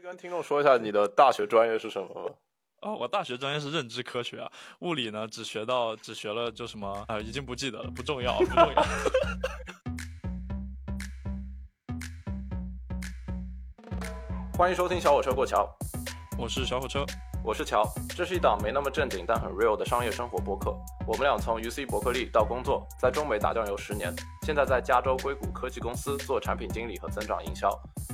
跟听众说一下你的大学专业是什么吗？哦，我大学专业是认知科学啊，物理呢只学到只学了就什么啊，已经不记得了，不重要，不重要。欢迎收听小火车过桥，我是小火车，我是乔，这是一档没那么正经但很 real 的商业生活播客。我们俩从 UC 伯克利到工作，在中美打酱油十年，现在在加州硅谷科技公司做产品经理和增长营销。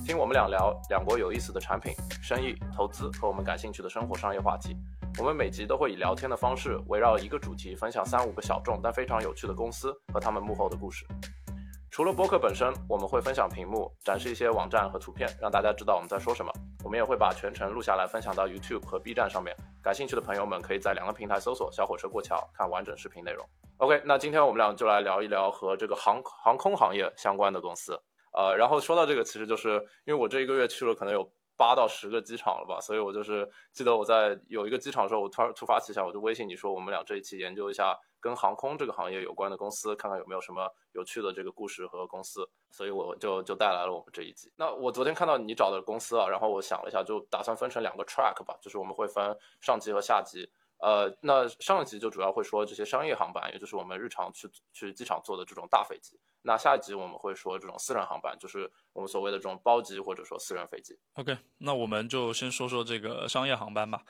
听我们俩聊两国有意思的产品、生意、投资和我们感兴趣的生活商业话题。我们每集都会以聊天的方式，围绕一个主题，分享三五个小众但非常有趣的公司和他们幕后的故事。除了播客本身，我们会分享屏幕，展示一些网站和图片，让大家知道我们在说什么。我们也会把全程录下来，分享到 YouTube 和 B 站上面。感兴趣的朋友们可以在两个平台搜索“小火车过桥”，看完整视频内容。OK，那今天我们俩就来聊一聊和这个航航空行业相关的公司。呃，然后说到这个，其实就是因为我这一个月去了可能有八到十个机场了吧，所以我就是记得我在有一个机场的时候，我突然突发奇想，我就微信你说我们俩这一期研究一下跟航空这个行业有关的公司，看看有没有什么有趣的这个故事和公司，所以我就就带来了我们这一集。那我昨天看到你找的公司啊，然后我想了一下，就打算分成两个 track 吧，就是我们会分上集和下集。呃，那上一集就主要会说这些商业航班，也就是我们日常去去机场坐的这种大飞机。那下一集我们会说这种私人航班，就是我们所谓的这种包机或者说私人飞机。OK，那我们就先说说这个商业航班吧。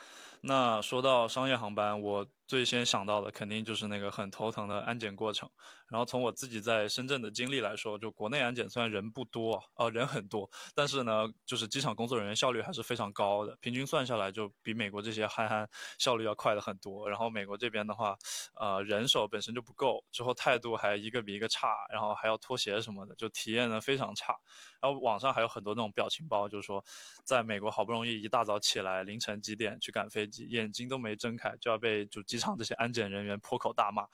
那说到商业航班，我最先想到的肯定就是那个很头疼的安检过程。然后从我自己在深圳的经历来说，就国内安检虽然人不多，呃，人很多，但是呢，就是机场工作人员效率还是非常高的，平均算下来就比美国这些憨憨效率要快的很多。然后美国这边的话，呃，人手本身就不够，之后态度还一个比一个差，然后还还要脱鞋什么的，就体验呢非常差。然后网上还有很多那种表情包，就是说在美国好不容易一大早起来，凌晨几点去赶飞机，眼睛都没睁开就要被就机场这些安检人员破口大骂，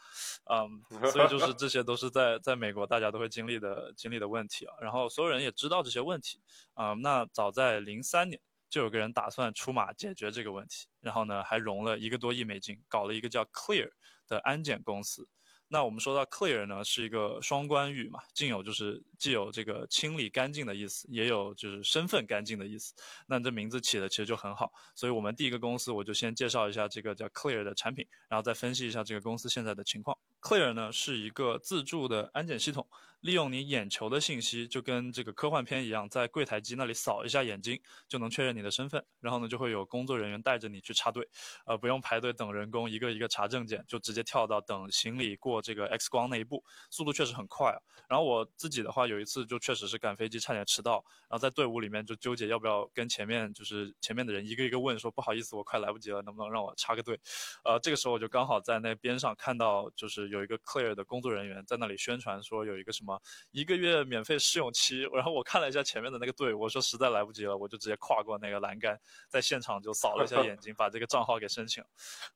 嗯，所以就是这些都是在在美国大家都会经历的经历的问题啊。然后所有人也知道这些问题啊。那早在零三年就有个人打算出马解决这个问题，然后呢还融了一个多亿美金，搞了一个叫 Clear 的安检公司。那我们说到 clear 呢，是一个双关语嘛，既有就是既有这个清理干净的意思，也有就是身份干净的意思。那这名字起的其实就很好，所以我们第一个公司我就先介绍一下这个叫 clear 的产品，然后再分析一下这个公司现在的情况。Clear 呢是一个自助的安检系统。利用你眼球的信息，就跟这个科幻片一样，在柜台机那里扫一下眼睛，就能确认你的身份。然后呢，就会有工作人员带着你去插队，呃，不用排队等人工，一个一个查证件，就直接跳到等行李过这个 X 光那一步，速度确实很快啊。然后我自己的话，有一次就确实是赶飞机差点迟到，然后在队伍里面就纠结要不要跟前面就是前面的人一个一个问说不好意思，我快来不及了，能不能让我插个队？呃，这个时候我就刚好在那边上看到，就是有一个 Clear 的工作人员在那里宣传说有一个什么。一个月免费试用期，然后我看了一下前面的那个队，我说实在来不及了，我就直接跨过那个栏杆，在现场就扫了一下眼睛，把这个账号给申请。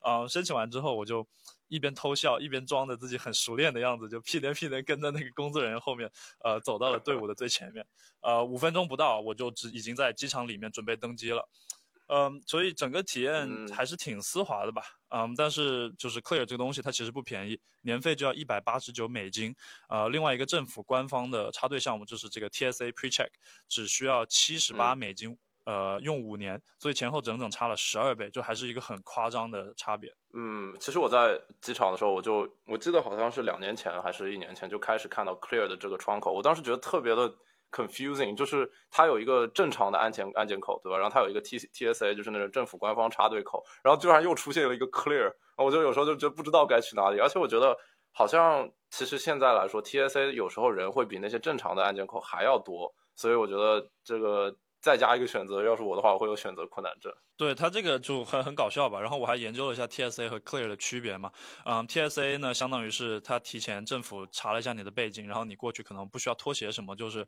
嗯，申请完之后，我就一边偷笑，一边装着自己很熟练的样子，就屁颠屁颠跟在那个工作人员后面，呃，走到了队伍的最前面。呃，五分钟不到，我就只已经在机场里面准备登机了。嗯，所以整个体验还是挺丝滑的吧。嗯，但是就是 Clear 这个东西，它其实不便宜，年费就要一百八十九美金。呃，另外一个政府官方的插队项目就是这个 TSA PreCheck，只需要七十八美金，呃，用五年，所以前后整整差了十二倍，就还是一个很夸张的差别。嗯，其实我在机场的时候，我就我记得好像是两年前还是一年前就开始看到 Clear 的这个窗口，我当时觉得特别的。Confusing 就是它有一个正常的安检安检口，对吧？然后它有一个 T T S A，就是那种政府官方插队口，然后居然又出现了一个 clear，我就有时候就觉得不知道该去哪里。而且我觉得好像其实现在来说，T S A 有时候人会比那些正常的安检口还要多，所以我觉得这个。再加一个选择，要是我的话，我会有选择困难症。对他这个就很很搞笑吧。然后我还研究了一下 TSA 和 Clear 的区别嘛。嗯，TSA 呢，相当于是他提前政府查了一下你的背景，然后你过去可能不需要脱鞋什么，就是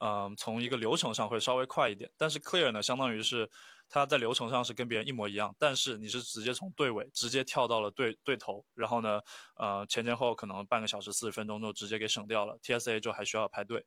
嗯，从一个流程上会稍微快一点。但是 Clear 呢，相当于是他在流程上是跟别人一模一样，但是你是直接从队尾直接跳到了队队头，然后呢，呃，前前后可能半个小时四十分钟就直接给省掉了。TSA 就还需要排队。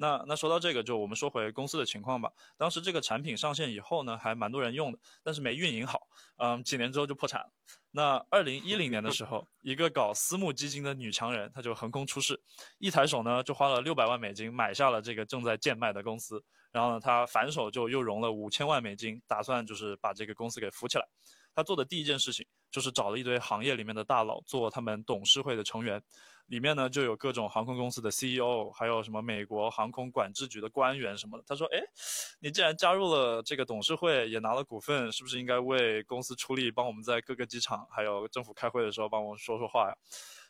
那那说到这个，就我们说回公司的情况吧。当时这个产品上线以后呢，还蛮多人用的，但是没运营好，嗯，几年之后就破产了。那二零一零年的时候，一个搞私募基金的女强人，她就横空出世，一抬手呢就花了六百万美金买下了这个正在贱卖的公司，然后呢，他反手就又融了五千万美金，打算就是把这个公司给扶起来。他做的第一件事情就是找了一堆行业里面的大佬做他们董事会的成员。里面呢就有各种航空公司的 CEO，还有什么美国航空管制局的官员什么的。他说：“哎，你既然加入了这个董事会，也拿了股份，是不是应该为公司出力，帮我们在各个机场还有政府开会的时候帮我说说话呀？”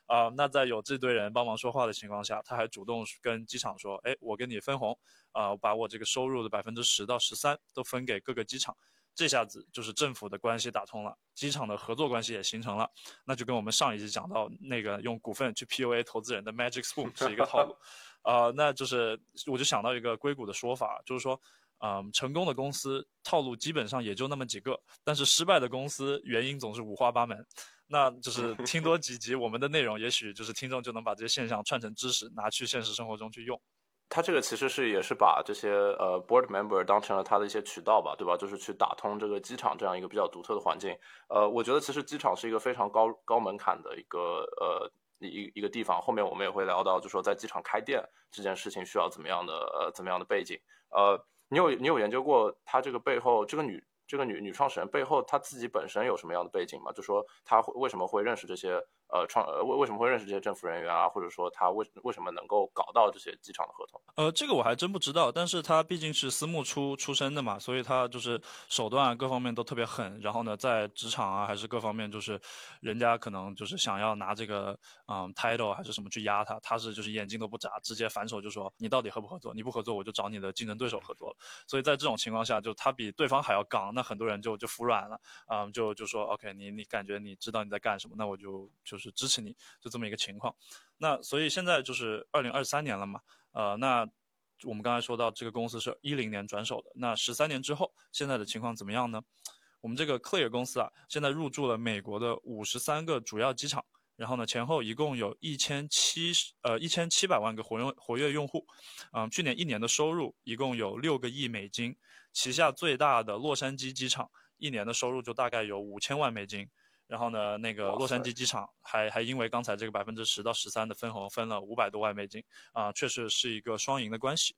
啊，那在有这堆人帮忙说话的情况下，他还主动跟机场说：“哎，我跟你分红，啊，把我这个收入的百分之十到十三都分给各个机场。”这下子就是政府的关系打通了，机场的合作关系也形成了，那就跟我们上一集讲到那个用股份去 PUA 投资人的 Magic Spoon 是一个套路，啊，那就是我就想到一个硅谷的说法，就是说，嗯，成功的公司套路基本上也就那么几个，但是失败的公司原因总是五花八门，那就是 听多几集我们的内容，也许就是听众就能把这些现象串成知识，拿去现实生活中去用。他这个其实是也是把这些呃 board member 当成了他的一些渠道吧，对吧？就是去打通这个机场这样一个比较独特的环境。呃，我觉得其实机场是一个非常高高门槛的一个呃一一个地方。后面我们也会聊到，就说在机场开店这件事情需要怎么样的呃怎么样的背景。呃，你有你有研究过他这个背后这个女这个女女创始人背后她自己本身有什么样的背景吗？就说她为什么会认识这些？呃，创呃为为什么会认识这些政府人员啊？或者说他为为什么能够搞到这些机场的合同？呃，这个我还真不知道。但是他毕竟是私募出出身的嘛，所以他就是手段各方面都特别狠。然后呢，在职场啊，还是各方面，就是人家可能就是想要拿这个嗯 title 还是什么去压他，他是就是眼睛都不眨，直接反手就说你到底合不合作？你不合作，我就找你的竞争对手合作了。所以在这种情况下，就他比对方还要刚，那很多人就就服软了，嗯，就就说 OK，你你感觉你知道你在干什么，那我就就就是支持你。就这么一个情况，那所以现在就是二零二三年了嘛，呃，那我们刚才说到这个公司是一零年转手的，那十三年之后，现在的情况怎么样呢？我们这个 Clear 公司啊，现在入驻了美国的五十三个主要机场，然后呢，前后一共有一千七十呃一千七百万个活用活跃用户，嗯，去年一年的收入一共有六个亿美金，旗下最大的洛杉矶机场一年的收入就大概有五千万美金。然后呢，那个洛杉矶机场还还因为刚才这个百分之十到十三的分红分了五百多万美金啊，确实是一个双赢的关系。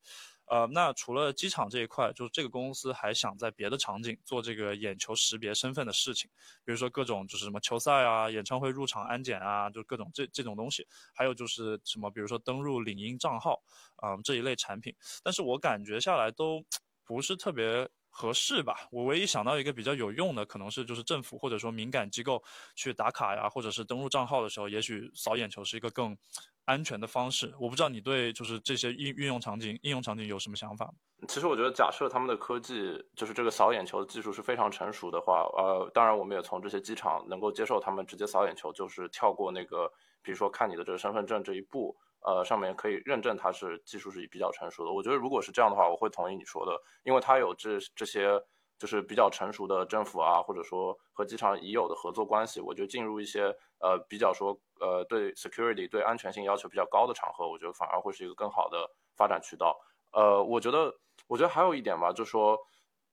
呃，那除了机场这一块，就是这个公司还想在别的场景做这个眼球识别身份的事情，比如说各种就是什么球赛啊、演唱会入场安检啊，就各种这这种东西，还有就是什么，比如说登录领英账号啊这一类产品。但是我感觉下来都不是特别。合适吧？我唯一想到一个比较有用的，可能是就是政府或者说敏感机构去打卡呀，或者是登录账号的时候，也许扫眼球是一个更安全的方式。我不知道你对就是这些应运用场景、应用场景有什么想法？其实我觉得，假设他们的科技就是这个扫眼球的技术是非常成熟的话，呃，当然我们也从这些机场能够接受他们直接扫眼球，就是跳过那个，比如说看你的这个身份证这一步。呃，上面可以认证它是技术是比较成熟的。我觉得如果是这样的话，我会同意你说的，因为它有这这些就是比较成熟的政府啊，或者说和机场已有的合作关系。我觉得进入一些呃比较说呃对 security 对安全性要求比较高的场合，我觉得反而会是一个更好的发展渠道。呃，我觉得我觉得还有一点吧，就是说。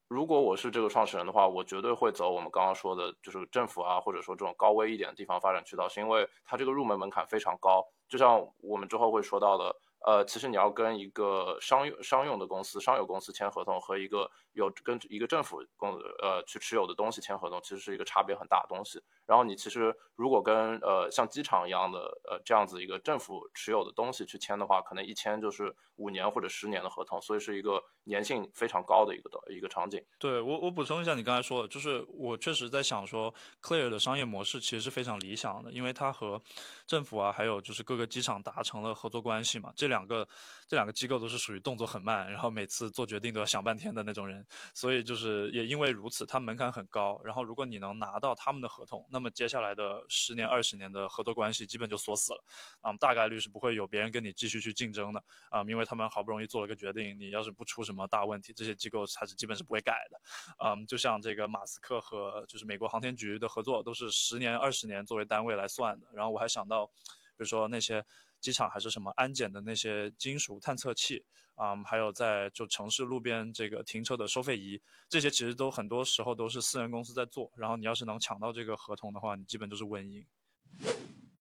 如果我是这个创始人的话，我绝对会走我们刚刚说的，就是政府啊，或者说这种高危一点的地方发展渠道，是因为它这个入门门槛非常高。就像我们之后会说到的，呃，其实你要跟一个商用商用的公司、商有公司签合同，和一个有跟一个政府公呃去持有的东西签合同，其实是一个差别很大的东西。然后你其实如果跟呃像机场一样的呃这样子一个政府持有的东西去签的话，可能一签就是五年或者十年的合同，所以是一个粘性非常高的一个的一个场景。对我我补充一下，你刚才说的，就是我确实在想说，Clear 的商业模式其实是非常理想的，因为它和政府啊，还有就是各个机场达成了合作关系嘛。这两两个这两个机构都是属于动作很慢，然后每次做决定都要想半天的那种人，所以就是也因为如此，它门槛很高。然后如果你能拿到他们的合同，那么接下来的十年、二十年的合作关系基本就锁死了，啊，大概率是不会有别人跟你继续去竞争的，啊，因为他们好不容易做了个决定，你要是不出什么大问题，这些机构还是基本是不会改的，嗯，就像这个马斯克和就是美国航天局的合作都是十年、二十年作为单位来算的。然后我还想到，比如说那些机场还是什么安检的那些金属探测器。啊，还有在就城市路边这个停车的收费仪，这些其实都很多时候都是私人公司在做。然后你要是能抢到这个合同的话，你基本就是稳赢。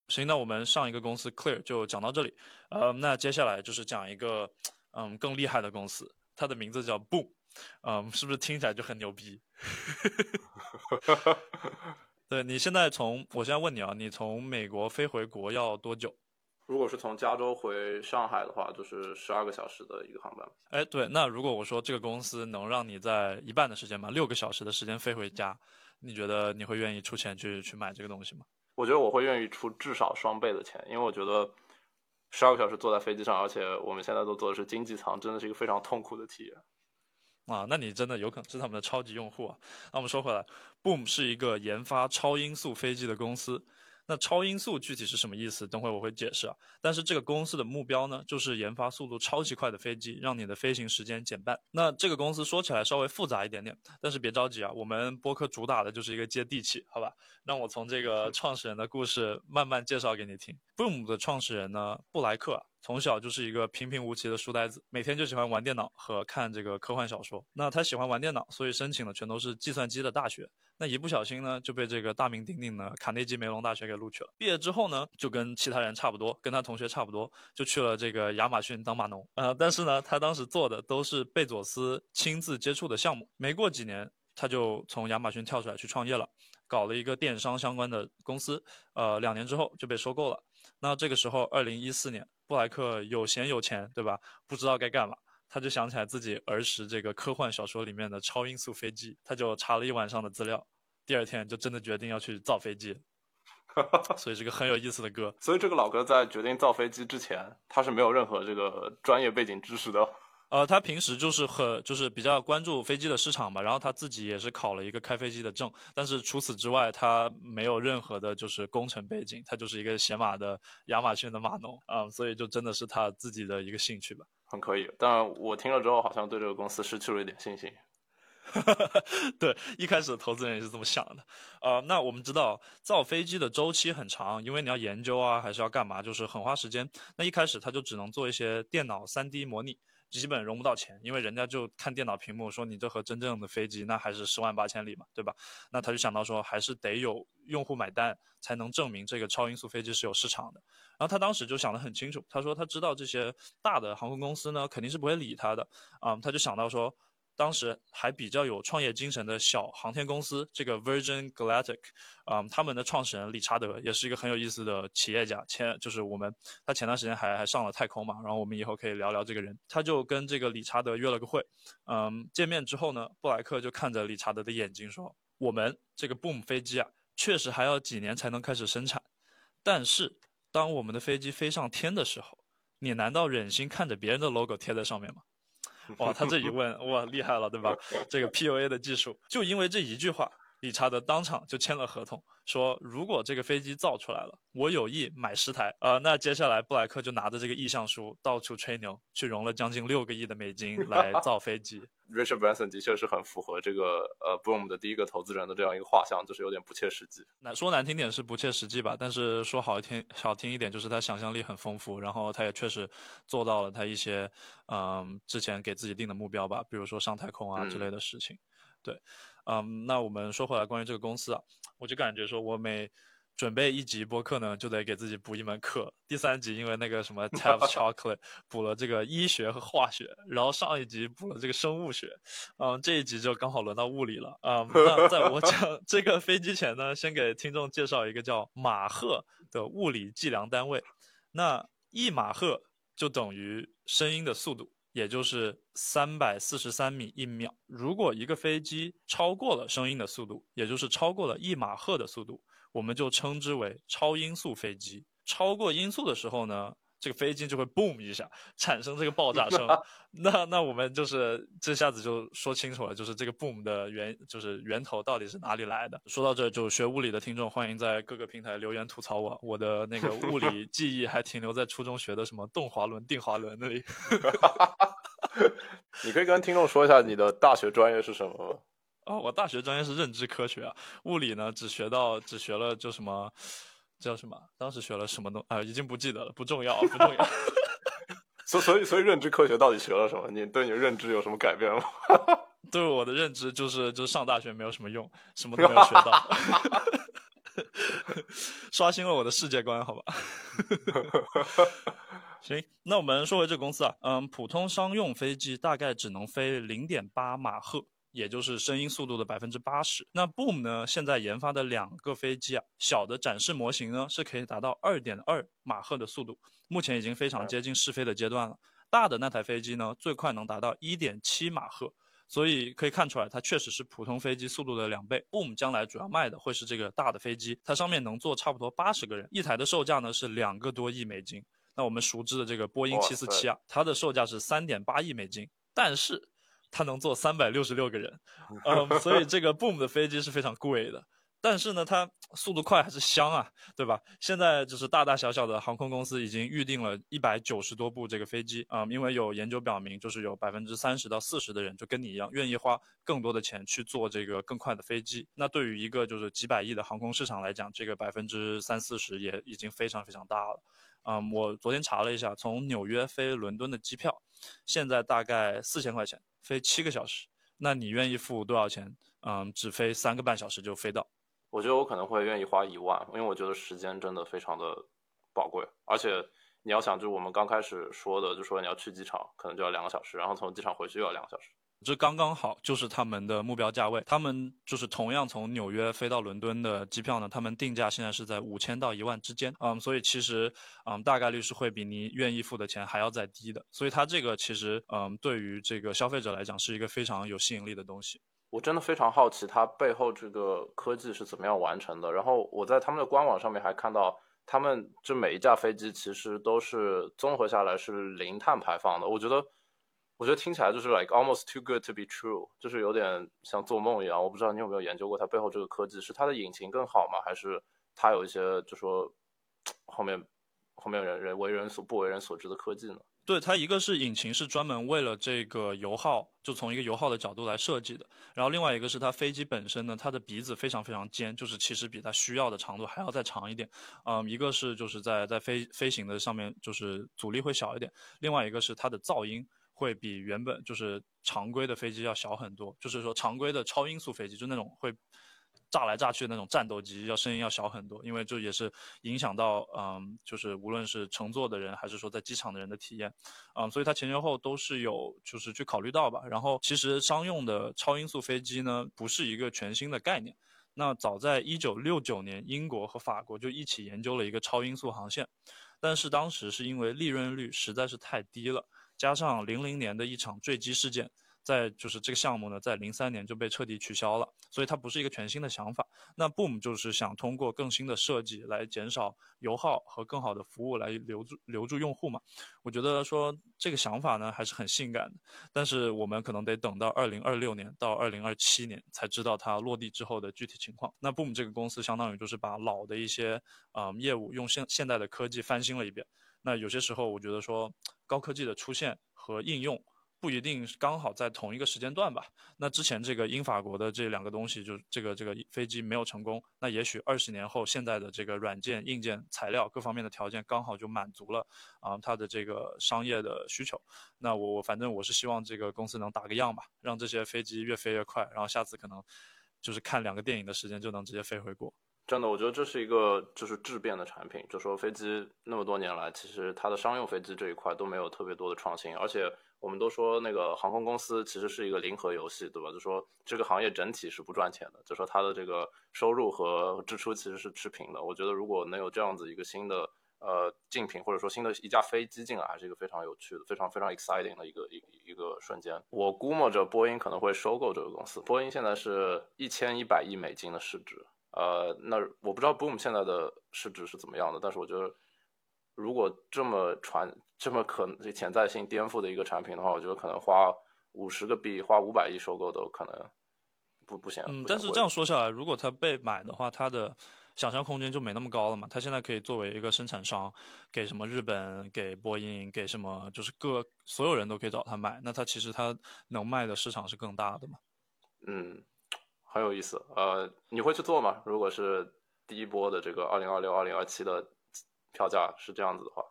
行，那我们上一个公司 Clear 就讲到这里。呃，那接下来就是讲一个嗯更厉害的公司它的名字叫 Boom，嗯，是不是听起来就很牛逼？对你现在从，我现在问你啊，你从美国飞回国要多久？如果是从加州回上海的话，就是十二个小时的一个航班。哎，对，那如果我说这个公司能让你在一半的时间吧，六个小时的时间飞回家，你觉得你会愿意出钱去去买这个东西吗？我觉得我会愿意出至少双倍的钱，因为我觉得十二个小时坐在飞机上，而且我们现在都坐的是经济舱，真的是一个非常痛苦的体验。啊，那你真的有可能是他们的超级用户啊。那我们说回来，Boom 是一个研发超音速飞机的公司。那超音速具体是什么意思？等会我会解释啊。但是这个公司的目标呢，就是研发速度超级快的飞机，让你的飞行时间减半。那这个公司说起来稍微复杂一点点，但是别着急啊，我们播客主打的就是一个接地气，好吧？让我从这个创始人的故事慢慢介绍给你听。Boom 的创始人呢，布莱克。从小就是一个平平无奇的书呆子，每天就喜欢玩电脑和看这个科幻小说。那他喜欢玩电脑，所以申请的全都是计算机的大学。那一不小心呢，就被这个大名鼎鼎的卡内基梅隆大学给录取了。毕业之后呢，就跟其他人差不多，跟他同学差不多，就去了这个亚马逊当码农。呃，但是呢，他当时做的都是贝佐斯亲自接触的项目。没过几年，他就从亚马逊跳出来去创业了，搞了一个电商相关的公司。呃，两年之后就被收购了。那这个时候，二零一四年。布莱克有闲有钱，对吧？不知道该干嘛，他就想起来自己儿时这个科幻小说里面的超音速飞机，他就查了一晚上的资料，第二天就真的决定要去造飞机。所以是个很有意思的歌。所以这个老哥在决定造飞机之前，他是没有任何这个专业背景知识的。呃，他平时就是很就是比较关注飞机的市场吧，然后他自己也是考了一个开飞机的证，但是除此之外，他没有任何的就是工程背景，他就是一个写码的亚马逊的码农啊，所以就真的是他自己的一个兴趣吧。很可以，但我听了之后好像对这个公司失去了一点信心。对，一开始投资人也是这么想的。呃，那我们知道造飞机的周期很长，因为你要研究啊，还是要干嘛，就是很花时间。那一开始他就只能做一些电脑 3D 模拟。基本融不到钱，因为人家就看电脑屏幕说你这和真正的飞机那还是十万八千里嘛，对吧？那他就想到说还是得有用户买单，才能证明这个超音速飞机是有市场的。然后他当时就想得很清楚，他说他知道这些大的航空公司呢肯定是不会理他的啊，他就想到说。当时还比较有创业精神的小航天公司，这个 Virgin Galactic，啊，他们的创始人理查德也是一个很有意思的企业家。前就是我们，他前段时间还还上了太空嘛，然后我们以后可以聊聊这个人。他就跟这个理查德约了个会，嗯，见面之后呢，布莱克就看着理查德的眼睛说：“我们这个 Boom 飞机啊，确实还要几年才能开始生产，但是当我们的飞机飞上天的时候，你难道忍心看着别人的 logo 贴在上面吗？” 哇，他这一问，哇，厉害了，对吧？这个 PUA 的技术，就因为这一句话，理查德当场就签了合同，说如果这个飞机造出来了，我有意买十台。呃，那接下来布莱克就拿着这个意向书到处吹牛，去融了将近六个亿的美金 来造飞机。Richard Branson 的确是很符合这个呃 Boom 的第一个投资人的这样一个画像，就是有点不切实际。那说难听点是不切实际吧，但是说好听好听一点，就是他想象力很丰富，然后他也确实做到了他一些嗯之前给自己定的目标吧，比如说上太空啊之类的事情。对，嗯，那我们说回来关于这个公司啊，我就感觉说我每。准备一集播客呢，就得给自己补一门课。第三集因为那个什么 t a p chocolate 补了这个医学和化学，然后上一集补了这个生物学，嗯，这一集就刚好轮到物理了啊。那在我讲 这个飞机前呢，先给听众介绍一个叫马赫的物理计量单位。那一马赫就等于声音的速度，也就是三百四十三米一秒。如果一个飞机超过了声音的速度，也就是超过了一马赫的速度。我们就称之为超音速飞机。超过音速的时候呢，这个飞机就会 boom 一下，产生这个爆炸 声。那那我们就是这下子就说清楚了，就是这个 boom 的源，就是源头到底是哪里来的。说到这，就学物理的听众欢迎在各个平台留言吐槽我。我的那个物理 记忆还停留在初中学的什么动滑轮、定滑轮那里。你可以跟听众说一下你的大学专业是什么吗？哦，我大学专业是认知科学啊，物理呢只学到只学了就什么叫什么，当时学了什么东啊，已经不记得了，不重要，不重要。所所以所以认知科学到底学了什么？你对你的认知有什么改变吗？对我的认知就是就是上大学没有什么用，什么都没有学到。刷新了我的世界观，好吧？行，那我们说回这个公司啊，嗯，普通商用飞机大概只能飞零点八马赫，也就是声音速度的百分之八十。那 Boom 呢，现在研发的两个飞机啊，小的展示模型呢是可以达到二点二马赫的速度，目前已经非常接近试飞的阶段了。大的那台飞机呢，最快能达到一点七马赫。所以可以看出来，它确实是普通飞机速度的两倍。Boom 将来主要卖的会是这个大的飞机，它上面能坐差不多八十个人，一台的售价呢是两个多亿美金。那我们熟知的这个波音七四七啊，它的售价是三点八亿美金，但是它能坐三百六十六个人，嗯，所以 这个 Boom 的飞机是非常贵的。但是呢，它速度快还是香啊，对吧？现在就是大大小小的航空公司已经预定了一百九十多部这个飞机啊，因为有研究表明，就是有百分之三十到四十的人就跟你一样，愿意花更多的钱去做这个更快的飞机。那对于一个就是几百亿的航空市场来讲，这个百分之三四十也已经非常非常大了。嗯，我昨天查了一下，从纽约飞伦敦的机票，现在大概四千块钱，飞七个小时。那你愿意付多少钱？嗯，只飞三个半小时就飞到。我觉得我可能会愿意花一万，因为我觉得时间真的非常的宝贵，而且你要想，就我们刚开始说的，就说你要去机场，可能就要两个小时，然后从机场回去又要两个小时，这刚刚好就是他们的目标价位。他们就是同样从纽约飞到伦敦的机票呢，他们定价现在是在五千到一万之间，嗯，所以其实嗯大概率是会比你愿意付的钱还要再低的，所以它这个其实嗯对于这个消费者来讲是一个非常有吸引力的东西。我真的非常好奇它背后这个科技是怎么样完成的。然后我在他们的官网上面还看到，他们这每一架飞机其实都是综合下来是零碳排放的。我觉得，我觉得听起来就是 like almost too good to be true，就是有点像做梦一样。我不知道你有没有研究过它背后这个科技，是它的引擎更好吗？还是它有一些就说后面后面人人为人所不为人所知的科技呢？对它，一个是引擎是专门为了这个油耗，就从一个油耗的角度来设计的。然后另外一个是它飞机本身呢，它的鼻子非常非常尖，就是其实比它需要的长度还要再长一点。嗯，一个是就是在在飞飞行的上面就是阻力会小一点，另外一个是它的噪音会比原本就是常规的飞机要小很多。就是说常规的超音速飞机就那种会。炸来炸去的那种战斗机，要声音要小很多，因为这也是影响到，嗯，就是无论是乘坐的人，还是说在机场的人的体验，嗯，所以它前前后都是有就是去考虑到吧。然后其实商用的超音速飞机呢，不是一个全新的概念。那早在一九六九年，英国和法国就一起研究了一个超音速航线，但是当时是因为利润率实在是太低了，加上零零年的一场坠机事件。在就是这个项目呢，在零三年就被彻底取消了，所以它不是一个全新的想法。那 Boom 就是想通过更新的设计来减少油耗和更好的服务来留住留住用户嘛。我觉得说这个想法呢还是很性感的，但是我们可能得等到二零二六年到二零二七年才知道它落地之后的具体情况。那 Boom 这个公司相当于就是把老的一些嗯业务用现现代的科技翻新了一遍。那有些时候我觉得说高科技的出现和应用。不一定刚好在同一个时间段吧。那之前这个英法国的这两个东西，就这个这个飞机没有成功。那也许二十年后，现在的这个软件、硬件、材料各方面的条件刚好就满足了啊，它的这个商业的需求。那我我反正我是希望这个公司能打个样吧，让这些飞机越飞越快，然后下次可能就是看两个电影的时间就能直接飞回国。真的，我觉得这是一个就是质变的产品。就说飞机那么多年来，其实它的商用飞机这一块都没有特别多的创新，而且。我们都说那个航空公司其实是一个零和游戏，对吧？就说这个行业整体是不赚钱的，就说它的这个收入和支出其实是持平的。我觉得如果能有这样子一个新的呃竞品，或者说新的一架飞机进来，还是一个非常有趣的、非常非常 exciting 的一个一一个瞬间。我估摸着波音可能会收购这个公司。波音现在是一千一百亿美金的市值，呃，那我不知道 Boom 现在的市值是怎么样的，但是我觉得。如果这么传这么可能潜在性颠覆的一个产品的话，我觉得可能花五十个币，花五百亿收购都可能不不行。嗯，但是这样说下来，如果它被买的话，它的想象空间就没那么高了嘛。它现在可以作为一个生产商，给什么日本，给波音，给什么，就是各所有人都可以找他买。那它其实它能卖的市场是更大的嘛？嗯，很有意思。呃，你会去做吗？如果是第一波的这个二零二六、二零二七的。票价是这样子的话，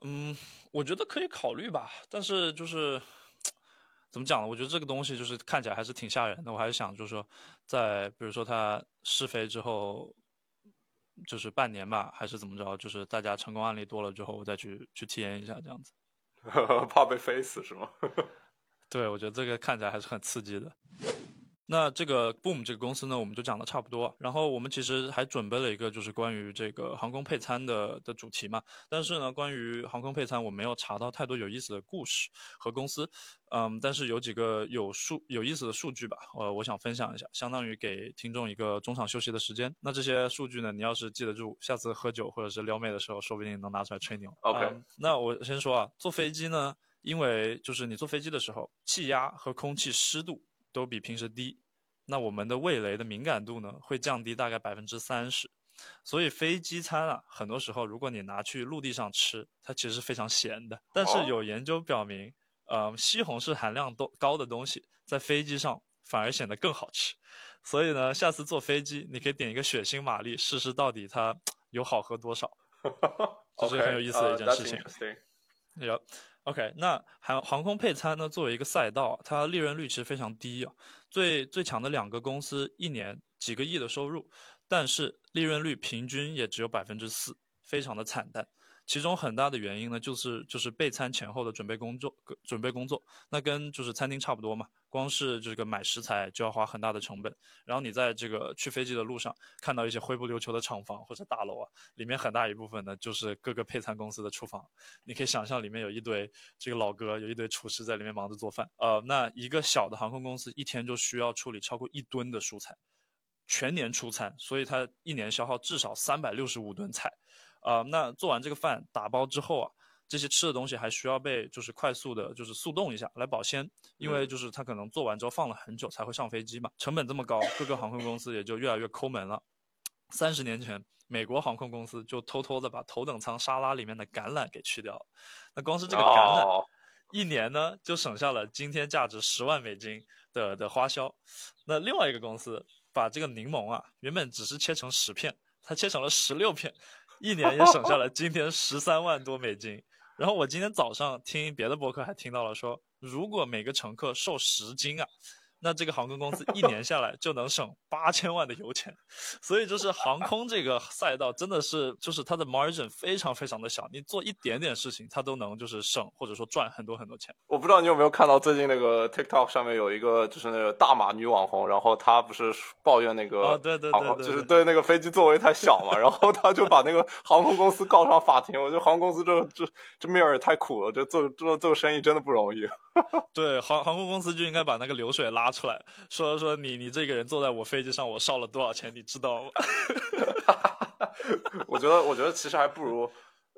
嗯，我觉得可以考虑吧，但是就是怎么讲呢？我觉得这个东西就是看起来还是挺吓人的。我还是想就是说，在比如说它试飞之后，就是半年吧，还是怎么着，就是大家成功案例多了之后，我再去去体验一下这样子。怕被飞死是吗？对，我觉得这个看起来还是很刺激的。那这个 Boom 这个公司呢，我们就讲的差不多。然后我们其实还准备了一个，就是关于这个航空配餐的的主题嘛。但是呢，关于航空配餐，我没有查到太多有意思的故事和公司。嗯，但是有几个有数有意思的数据吧，呃，我想分享一下，相当于给听众一个中场休息的时间。那这些数据呢，你要是记得住，下次喝酒或者是撩妹的时候，说不定能拿出来吹牛。OK，那我先说啊，坐飞机呢，因为就是你坐飞机的时候，气压和空气湿度都比平时低。那我们的味蕾的敏感度呢，会降低大概百分之三十，所以飞机餐啊，很多时候如果你拿去陆地上吃，它其实是非常咸的。但是有研究表明，呃，西红柿含量都高的东西，在飞机上反而显得更好吃。所以呢，下次坐飞机，你可以点一个血腥玛丽，试试到底它有好喝多少。这是很有意思的一件事情。有。OK，那航航空配餐呢？作为一个赛道，它利润率其实非常低啊。最最强的两个公司一年几个亿的收入，但是利润率平均也只有百分之四，非常的惨淡。其中很大的原因呢，就是就是备餐前后的准备工作，准备工作，那跟就是餐厅差不多嘛。光是这个买食材就要花很大的成本，然后你在这个去飞机的路上看到一些灰不溜秋的厂房或者大楼啊，里面很大一部分呢就是各个配餐公司的厨房。你可以想象里面有一堆这个老哥，有一堆厨师在里面忙着做饭。呃，那一个小的航空公司一天就需要处理超过一吨的蔬菜，全年出餐，所以它一年消耗至少三百六十五吨菜。啊，那做完这个饭打包之后啊，这些吃的东西还需要被就是快速的，就是速冻一下来保鲜，因为就是它可能做完之后放了很久才会上飞机嘛，成本这么高，各个航空公司也就越来越抠门了。三十年前，美国航空公司就偷偷的把头等舱沙拉里面的橄榄给去掉了，那光是这个橄榄，一年呢就省下了今天价值十万美金的的花销。那另外一个公司把这个柠檬啊，原本只是切成十片，它切成了十六片。一年也省下来今天十三万多美金。然后我今天早上听别的博客还听到了说，如果每个乘客瘦十斤啊。那这个航空公司一年下来就能省八千万的油钱，所以就是航空这个赛道真的是就是它的 margin 非常非常的小，你做一点点事情它都能就是省或者说赚很多很多钱。我不知道你有没有看到最近那个 TikTok 上面有一个就是那个大码女网红，然后她不是抱怨那个对对对，就是对那个飞机座位太小嘛，然后她就把那个航空公司告上法庭。我觉得航空公司这这这命儿也太苦了，这做做做生意真的不容易。对航航空公司就应该把那个流水拉出来，说说你你这个人坐在我飞机上，我烧了多少钱，你知道吗？我觉得我觉得其实还不如，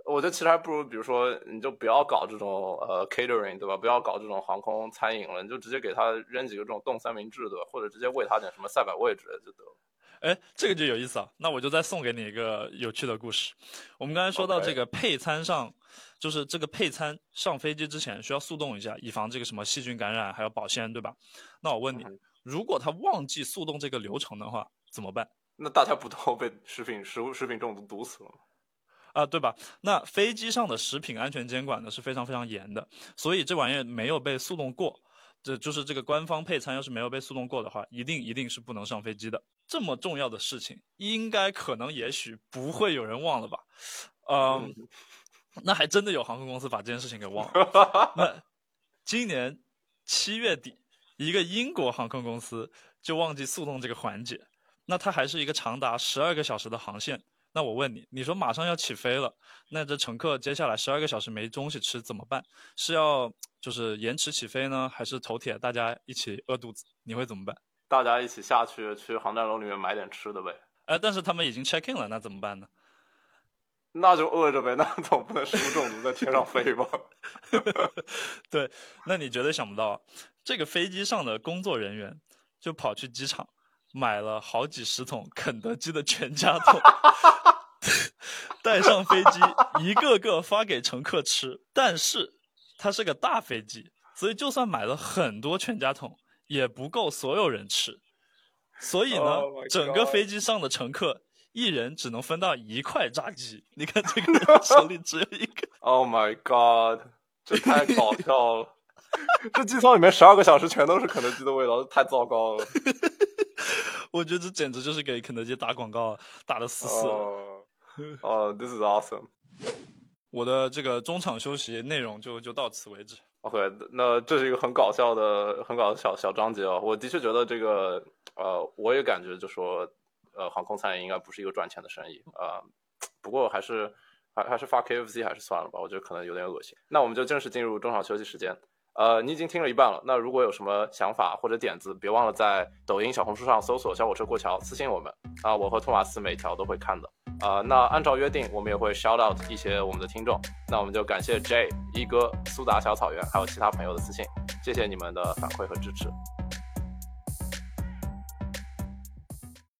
我觉得其实还不如，比如说你就不要搞这种呃 catering 对吧？不要搞这种航空餐饮了，你就直接给他扔几个这种冻三明治对吧？或者直接喂他点什么赛百味之类的就得了。哎，这个就有意思啊！那我就再送给你一个有趣的故事。我们刚才说到这个配餐上。就是这个配餐上飞机之前需要速冻一下，以防这个什么细菌感染，还有保鲜，对吧？那我问你，如果他忘记速冻这个流程的话，怎么办？那大家不都被食品食物食品中毒毒死了吗？啊，对吧？那飞机上的食品安全监管呢是非常非常严的，所以这玩意儿没有被速冻过，这就是这个官方配餐要是没有被速冻过的话，一定一定是不能上飞机的。这么重要的事情，应该可能也许不会有人忘了吧？嗯。那还真的有航空公司把这件事情给忘了。那今年七月底，一个英国航空公司就忘记速冻这个环节。那它还是一个长达十二个小时的航线。那我问你，你说马上要起飞了，那这乘客接下来十二个小时没东西吃怎么办？是要就是延迟起飞呢，还是头铁大家一起饿肚子？你会怎么办？大家一起下去去航站楼里面买点吃的呗。哎，但是他们已经 check in 了，那怎么办呢？那就饿着呗，那 总不能食物中毒在天上飞吧？对，那你绝对想不到，这个飞机上的工作人员就跑去机场买了好几十桶肯德基的全家桶，带上飞机，一个个发给乘客吃。但是它是个大飞机，所以就算买了很多全家桶，也不够所有人吃。所以呢，整个飞机上的乘客。一人只能分到一块炸鸡，你看这个人手里只有一个。Oh my god，这太搞笑了！这机舱里面十二个小时全都是肯德基的味道，太糟糕了。我觉得这简直就是给肯德基打广告，打的死死的。哦，This is awesome。我的这个中场休息内容就就到此为止。OK，那这是一个很搞笑的、很搞笑小章节哦。我的确觉得这个，呃，我也感觉就说，呃，航空餐饮应该不是一个赚钱的生意啊。不过还是还还是发 KFC 还是算了吧，我觉得可能有点恶心。那我们就正式进入中场休息时间。呃，你已经听了一半了。那如果有什么想法或者点子，别忘了在抖音、小红书上搜索“小火车过桥”，私信我们啊，我和托马斯每条都会看的。啊，那按照约定，我们也会 shout out 一些我们的听众。那我们就感谢 J 一哥、苏打小草原还有其他朋友的私信，谢谢你们的反馈和支持。